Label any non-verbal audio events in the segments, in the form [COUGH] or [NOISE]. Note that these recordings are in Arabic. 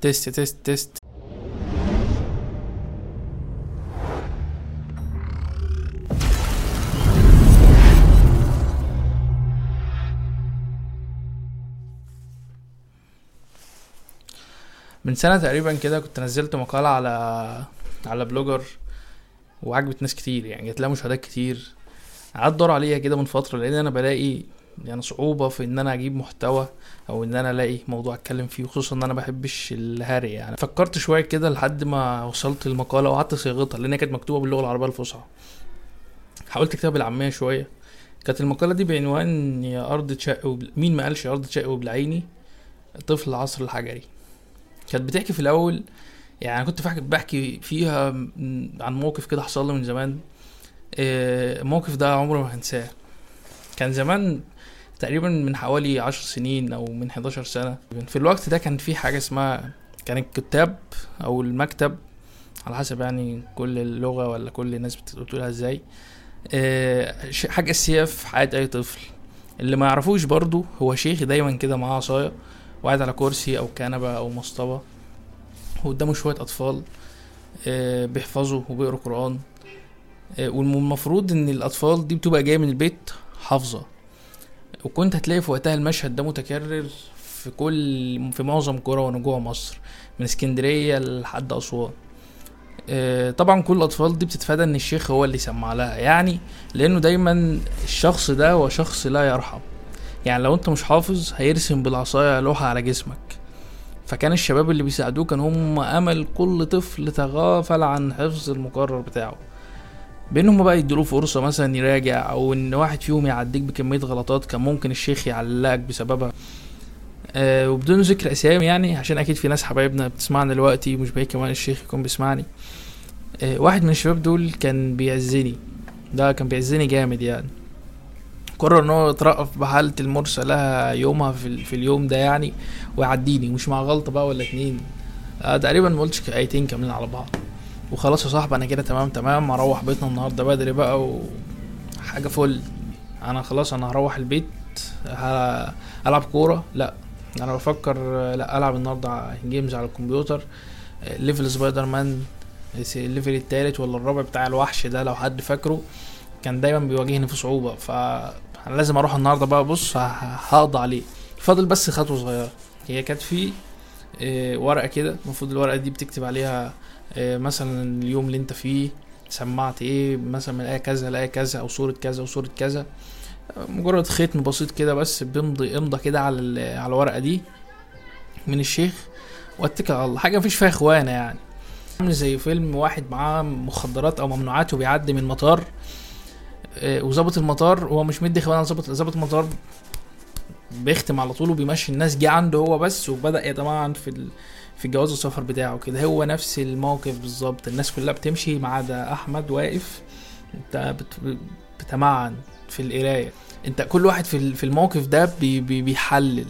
test test test. من سنة تقريبا كده كنت نزلت مقالة على على Blogger وعجبت ناس كتير يعني جات لها مشاهدات كتير. قعدت أدور عليها كده من فترة لأن أنا بلاقي يعني صعوبة في إن أنا أجيب محتوى أو إن أنا ألاقي موضوع أتكلم فيه خصوصا إن أنا بحبش الهري يعني. فكرت شوية كده لحد ما وصلت المقالة وقعدت صياغتها لأن هي كانت مكتوبة باللغة العربية الفصحى. حاولت أكتبها بالعامية شوية. كانت المقالة دي بعنوان يا أرض شق وبل... مين ما قالش يا أرض شق وبلعيني طفل العصر الحجري. كانت بتحكي في الأول يعني كنت بحكي فيها عن موقف كده حصل لي من زمان. آه، الموقف ده عمري ما هنساه. كان زمان تقريبا من حوالي عشر سنين أو من 11 سنة. في الوقت ده كان في حاجة اسمها كان الكتاب أو المكتب على حسب يعني كل اللغة ولا كل الناس بت- بتقولها إزاي. آه، حاجة اساسية في حياة أي طفل. اللي ما يعرفوش برضو هو شيخ دايما كده معاه عصاية وقاعد على كرسي أو كنبة أو مصطبة وقدامه شوية أطفال آه، بيحفظوا وبيقروا قرآن. آه، والمفروض إن الأطفال دي بتبقى جاية من البيت حافظة. وكنت هتلاقي في وقتها المشهد ده متكرر في كل في معظم قرى ونجوع مصر من اسكندرية لحد أسوان. آه، طبعا كل الأطفال دي بتتفادى إن الشيخ هو اللي سمع لها يعني لأنه دايما الشخص ده هو شخص لا يرحم. يعني لو أنت مش حافظ هيرسم بالعصاية لوحة على جسمك. فكان الشباب اللي بيساعدوه كان هم أمل كل طفل تغافل عن حفظ المقرر بتاعه. بانهم بقى يديله فرصة مثلا يراجع أو إن واحد فيهم يعديك بكمية غلطات كان ممكن الشيخ يعلقك بسببها. أه وبدون ذكر أسامي يعني عشان أكيد في ناس حبايبنا بتسمعنا دلوقتي مش بعيد كمان الشيخ يكون بيسمعني. أه واحد من الشباب دول كان بيعزني. ده كان بيعزني جامد يعني. قرر إن هو يترقف بحالة المرسى لها يومها في, في اليوم ده يعني ويعديني مش مع غلطة بقى ولا اتنين. آه تقريبا ما قلتش آيتين كاملين على بعض. وخلاص يا صاحبي أنا كده تمام تمام. أروح بيتنا النهارده بدري بقى وحاجه فل. أنا خلاص أنا هروح البيت. ه- ألعب كورة؟ لا. أنا بفكر لا ألعب النهارده games على الكمبيوتر. level Spider-Man ال level التالت ولا الرابع بتاع الوحش ده لو حد فاكره. كان دايما بيواجهني في صعوبة. ف لازم أروح النهارده بقى. بص هقضي عليه. فاضل بس خطوة صغيرة. هي كانت في آه، ورقة كده. المفروض الورقة دي بتكتب عليها مثلا اليوم اللي انت فيه سمعت إيه مثلا من آية كذا لآية كذا أو صورة كذا وصورة كذا آه، مجرد ختم بسيط كده بس بيمضي امضى كده على على الورقة دي من الشيخ وأتكل على الله حاجة مفيش فيها إخوانة يعني عامل زي فيلم واحد معاه مخدرات أو ممنوعات وبيعدي من مطار آه، وظابط المطار هو مش مدي إخوانه ظابط ظابط المطار بيختم على طول وبيمشي الناس جه عنده هو بس وبدأ يتمعن في. في جواز السفر بتاعه كده هو نفس الموقف بالظبط. الناس كلها بتمشي ما عدا أحمد واقف. أنت بت... بتمعن في القراية. أنت كل واحد في في الموقف ده بي... بي... بيحلل.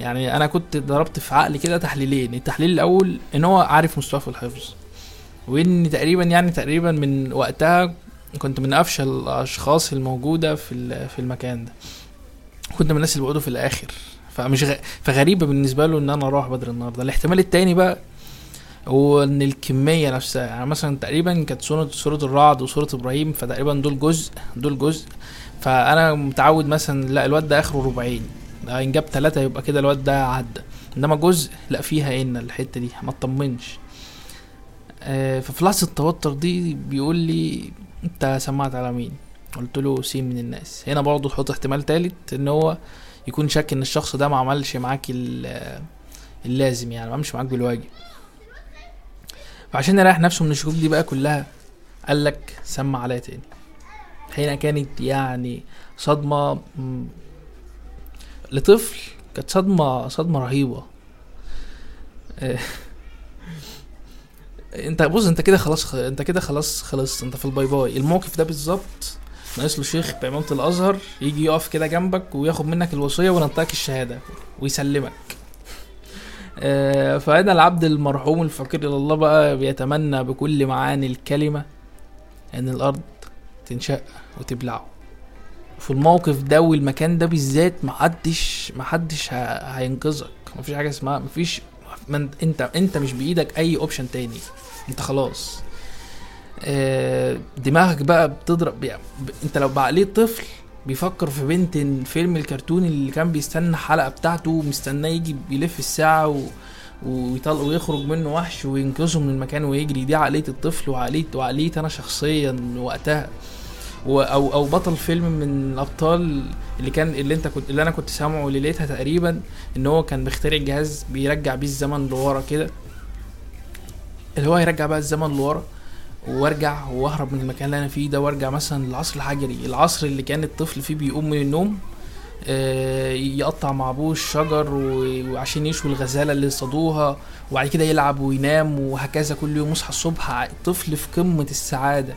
يعني أنا كنت ضربت في عقلي كده تحليلين. التحليل الأول إن هو عارف مستواه في الحفظ. وإن تقريبا يعني تقريبا من وقتها كنت من أفشل الأشخاص الموجودة في في المكان ده. كنت من الناس اللي بيقعدوا في الآخر. فمش غ... فغريبة بالنسبة له إن أنا أروح بدري النهارده. الاحتمال التاني بقى هو إن الكمية نفسها. يعني مثلا تقريبا كانت سوره سورة الرعد وسورة إبراهيم فتقريبا دول جزء دول جزء. فأنا متعود مثلا لا الواد ده آخره ربعين. إن جاب ثلاثة يبقى كده الواد ده عدى. إنما جزء لا فيها إن الحتة دي. ما اطمنش آه ففي لحظة التوتر دي بيقول لي أنت سمعت على مين؟ قلت له سين من الناس. هنا برضه تحط احتمال تالت إن هو يكون شك إن الشخص ده ما عملش معاك ال- اللازم يعني ما عملش معاك بالواجب. فعشان يريح نفسه من الشكوك دي بقى كلها قال لك سمع عليا تاني. هنا كانت يعني صدمة لطفل كانت صدمة صدمة رهيبة. [LAUGHS] انت بص انت كده خلاص. انت كده خلاص خلصت انت في ال bye bye. الموقف ده بالظبط ناقص له شيخ بإمامة الأزهر يجي يقف كده جنبك وياخد منك الوصية وينطقك الشهادة ويسلمك. آه، فهنا العبد المرحوم الفقير إلى الله بقى بيتمنى بكل معاني الكلمة إن الأرض تنشق وتبلعه. في الموقف ده والمكان ده بالذات محدش محدش هينقذك. مفيش حاجة اسمها مفيش ما انت انت مش بإيدك أي اوبشن تاني. انت خلاص. دماغك بقى بتضرب يعني انت لو بعقلية طفل بيفكر في بنت الفيلم الكرتوني اللي كان بيستنى الحلقة بتاعته مستناه يجي بيلف الساعة و... ويطلق ويخرج منه وحش وينقذه من المكان ويجري دي عقلية الطفل وعقلية وعقلية أنا شخصيا وقتها. و... أو أو بطل فيلم من الأبطال اللي كان اللي انت كنت اللي أنا كنت سامعه ليلتها تقريبا إن هو كان بيخترع جهاز بيرجع بيه الزمن لورا كده. اللي هو يرجع بقى الزمن لورا. وارجع واهرب من المكان اللي أنا فيه ده وارجع مثلا للعصر الحجري. العصر اللي كان الطفل فيه بيقوم من النوم آه، يقطع مع أبوه الشجر وعشان يشوي الغزالة اللي صادوها وبعد كده يلعب وينام وهكذا كل يوم يصحى الصبح. ع- طفل في قمة السعادة.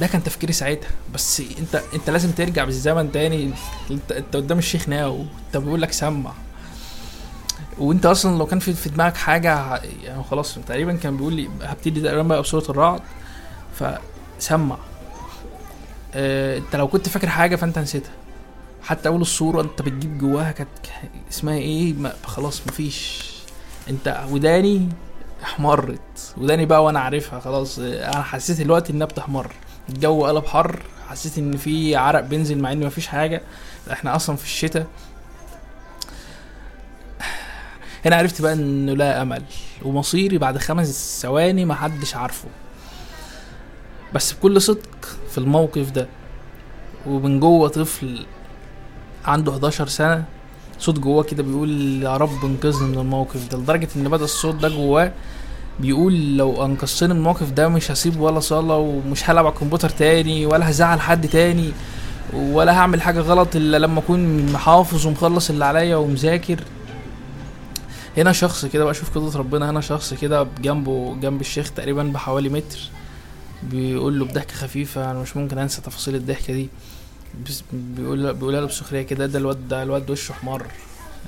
ده كان تفكيري ساعتها. بس انت أنت لازم ترجع بالزمن تاني. انت أنت قدام الشيخ ناو. انت بيقول لك سمع. وانت أصلا لو كان في في دماغك حاجة يعني خلاص تقريبا كان بيقول لي هبتدي تقريبا بقى بسوره الرعد فسمع آه انت لو كنت فاكر حاجة فانت نسيتها. حتى أول الصورة انت بتجيب جواها كانت اسمها إيه؟ ما خلاص مفيش. انت وداني احمرت. وداني بقى وأنا عارفها خلاص. أنا حسيت الوقت انها بتحمر. الجو قلب حر حسيت ان في عرق بينزل مع ان مفيش حاجة. إحنا أصلا في الشتاء. هنا عرفت بقى إنه لا أمل ومصيري بعد خمس ثواني محدش عارفه. بس بكل صدق في الموقف ده ومن جوه طفل عنده 11 سنة صوت جواه كده بيقول يا رب انقذني من الموقف ده لدرجة إن بدأ الصوت ده جواه بيقول لو أنقذتني من الموقف ده مش هسيب ولا صلاة ومش هلعب على الكمبيوتر تاني ولا هزعل حد تاني ولا هعمل حاجة غلط إلا لما أكون محافظ ومخلص اللي عليا ومذاكر. هنا شخص كده بقى شوف قدرة ربنا هنا شخص كده جنبه جنب الشيخ تقريبا بحوالي متر بيقول له بضحكة خفيفة أنا مش ممكن أنسى تفاصيل الضحكة دي. بيقول بيقولها له بسخرية كده ده الواد ده الواد وشه احمر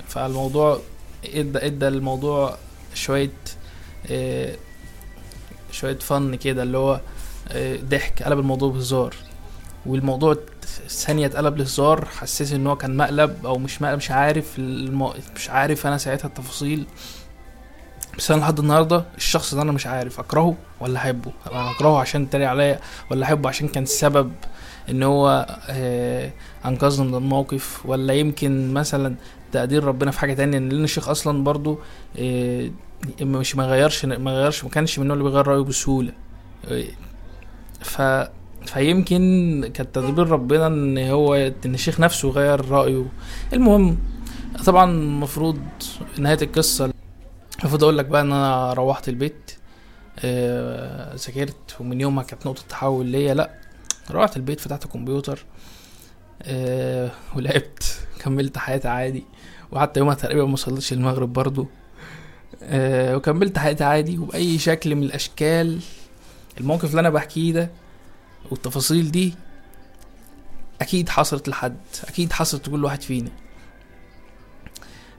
فالموضوع إدى إدى الموضوع شوية آه شوية فن كده اللي هو آه ضحك قلب الموضوع بهزار. والموضوع ثانية اتقلب لهزار حسيت إن هو كان مقلب أو مش مقلب مش عارف المو... مش عارف أنا ساعتها التفاصيل. بس أنا لحد النهارده الشخص ده أنا مش عارف أكرهه ولا أحبه. أنا أكرهه عشان اتريق عليا ولا أحبه عشان كان السبب إن هو آه أنقذني من الموقف ولا يمكن مثلا تقدير ربنا في حاجة تانية. لأن الشيخ أصلا برضو آه مش ما غيرش ما غيرش ما كانش من اللي بيغير رأيه بسهولة. آه ف فيمكن كان تدبير ربنا إن هو إن الشيخ نفسه غير رأيه. المهم طبعا المفروض نهاية القصة المفروض أقول لك بقى إن أنا روحت البيت آه، ذاكرت ومن يومها كانت نقطة تحول ليا. لأ روحت البيت فتحت الكمبيوتر آه، ولعبت [LAUGHS] كملت حياتي عادي. وحتى يومها تقريبا ما صليتش المغرب برضو. آه، وكملت حياتي عادي. وبأي شكل من الأشكال الموقف اللي أنا بحكيه ده والتفاصيل دي أكيد حصلت لحد أكيد حصلت لكل واحد فينا.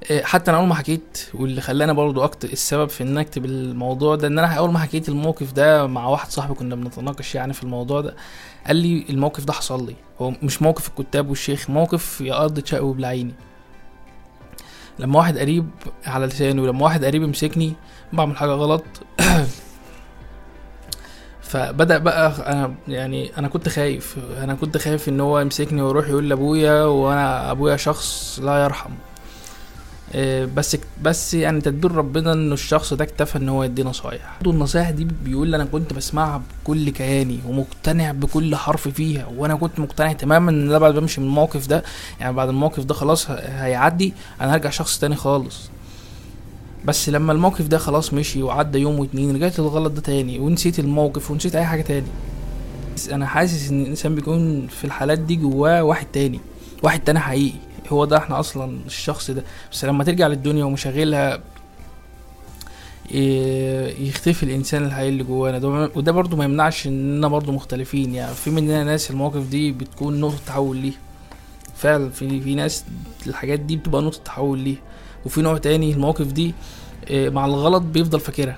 إيه، حتى أنا أول ما حكيت واللي خلاني برضو اكتب السبب في ان أكتب الموضوع ده إن أنا أول ما حكيت الموقف ده مع واحد صاحبي كنا بنتناقش يعني في الموضوع ده قال لي الموقف ده حصل لي. هو مش موقف الكتاب والشيخ موقف يا أرض شقي وبلعيني. لما واحد قريب على لساني ولما واحد قريب يمسكني بعمل حاجة غلط [CLEARS THROAT] فبدأ بقى أنا يعني أنا كنت خايف أنا كنت خايف إن هو يمسكني ويروح يقول لأبويا وأنا أبويا شخص لا يرحم. إيه، بس بس يعني تدبير ربنا إنه الشخص ده اكتفى إن هو يدي نصايح. النصايح دي بيقول أنا كنت بسمعها بكل كياني ومقتنع بكل حرف فيها وأنا كنت مقتنع تماما إن أنا بعد ما امشي من الموقف ده يعني بعد الموقف ده خلاص هيعدي أنا هرجع شخص تاني خالص. بس لما الموقف ده خلاص مشي وعدى يوم واتنين رجعت للغلط ده تاني ونسيت الموقف ونسيت أي حاجة تاني. أنا حاسس إن الإنسان بيكون في الحالات دي جواه واحد تاني واحد تاني حقيقي. هو ده إحنا أصلا الشخص ده. بس لما ترجع للدنيا ومشغلها ي- يختفي الإنسان الحقيقي اللي جوانا. ده وده برضو ما يمنعش اننا برضو مختلفين. يعني في مننا ناس المواقف دي بتكون نقطة تحول ليه. فعلا في في ناس الحاجات دي بتبقى نقطة تحول ليه. وفي نوع تاني المواقف دي آه، مع الغلط بيفضل فاكرها.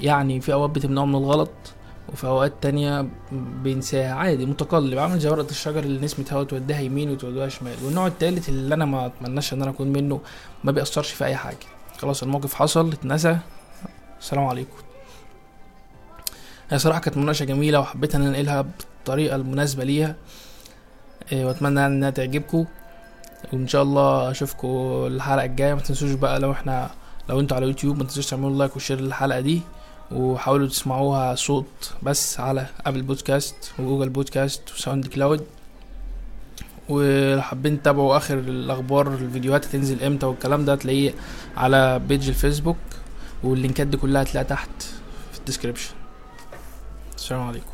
يعني في أوقات بتمنعه من الغلط وفي أوقات تانية بينساها. عادي متقلب. عامل زي ورقة الشجر اللي نسمة هوا توديها يمين وتوديها شمال. والنوع التالت اللي أنا ما أتمناش إن أنا أكون منه ما بيأثرش في أي حاجة. خلاص الموقف حصل اتنسى. السلام عليكم. هي صراحة كانت مناقشة جميلة وحبيت إن أنقلها بالطريقة المناسبة ليها إيه، وأتمنى إنها تعجبكم. وإن شاء الله أشوفكم الحلقة الجاية. ما تنسوش بقى لو إحنا لو إنتوا على يوتيوب ما تنسوش تعملوا like و share للحلقة دي وحاولوا تسمعوها صوت بس على Apple Podcast و Google Podcast و SoundCloud ولو حابين تتابعوا آخر الأخبار الفيديوهات هتنزل إمتى والكلام ده هتلاقيه على page ال Facebook وال link ات دي كلها هتلاقيها تحت في ال description. السلام عليكم.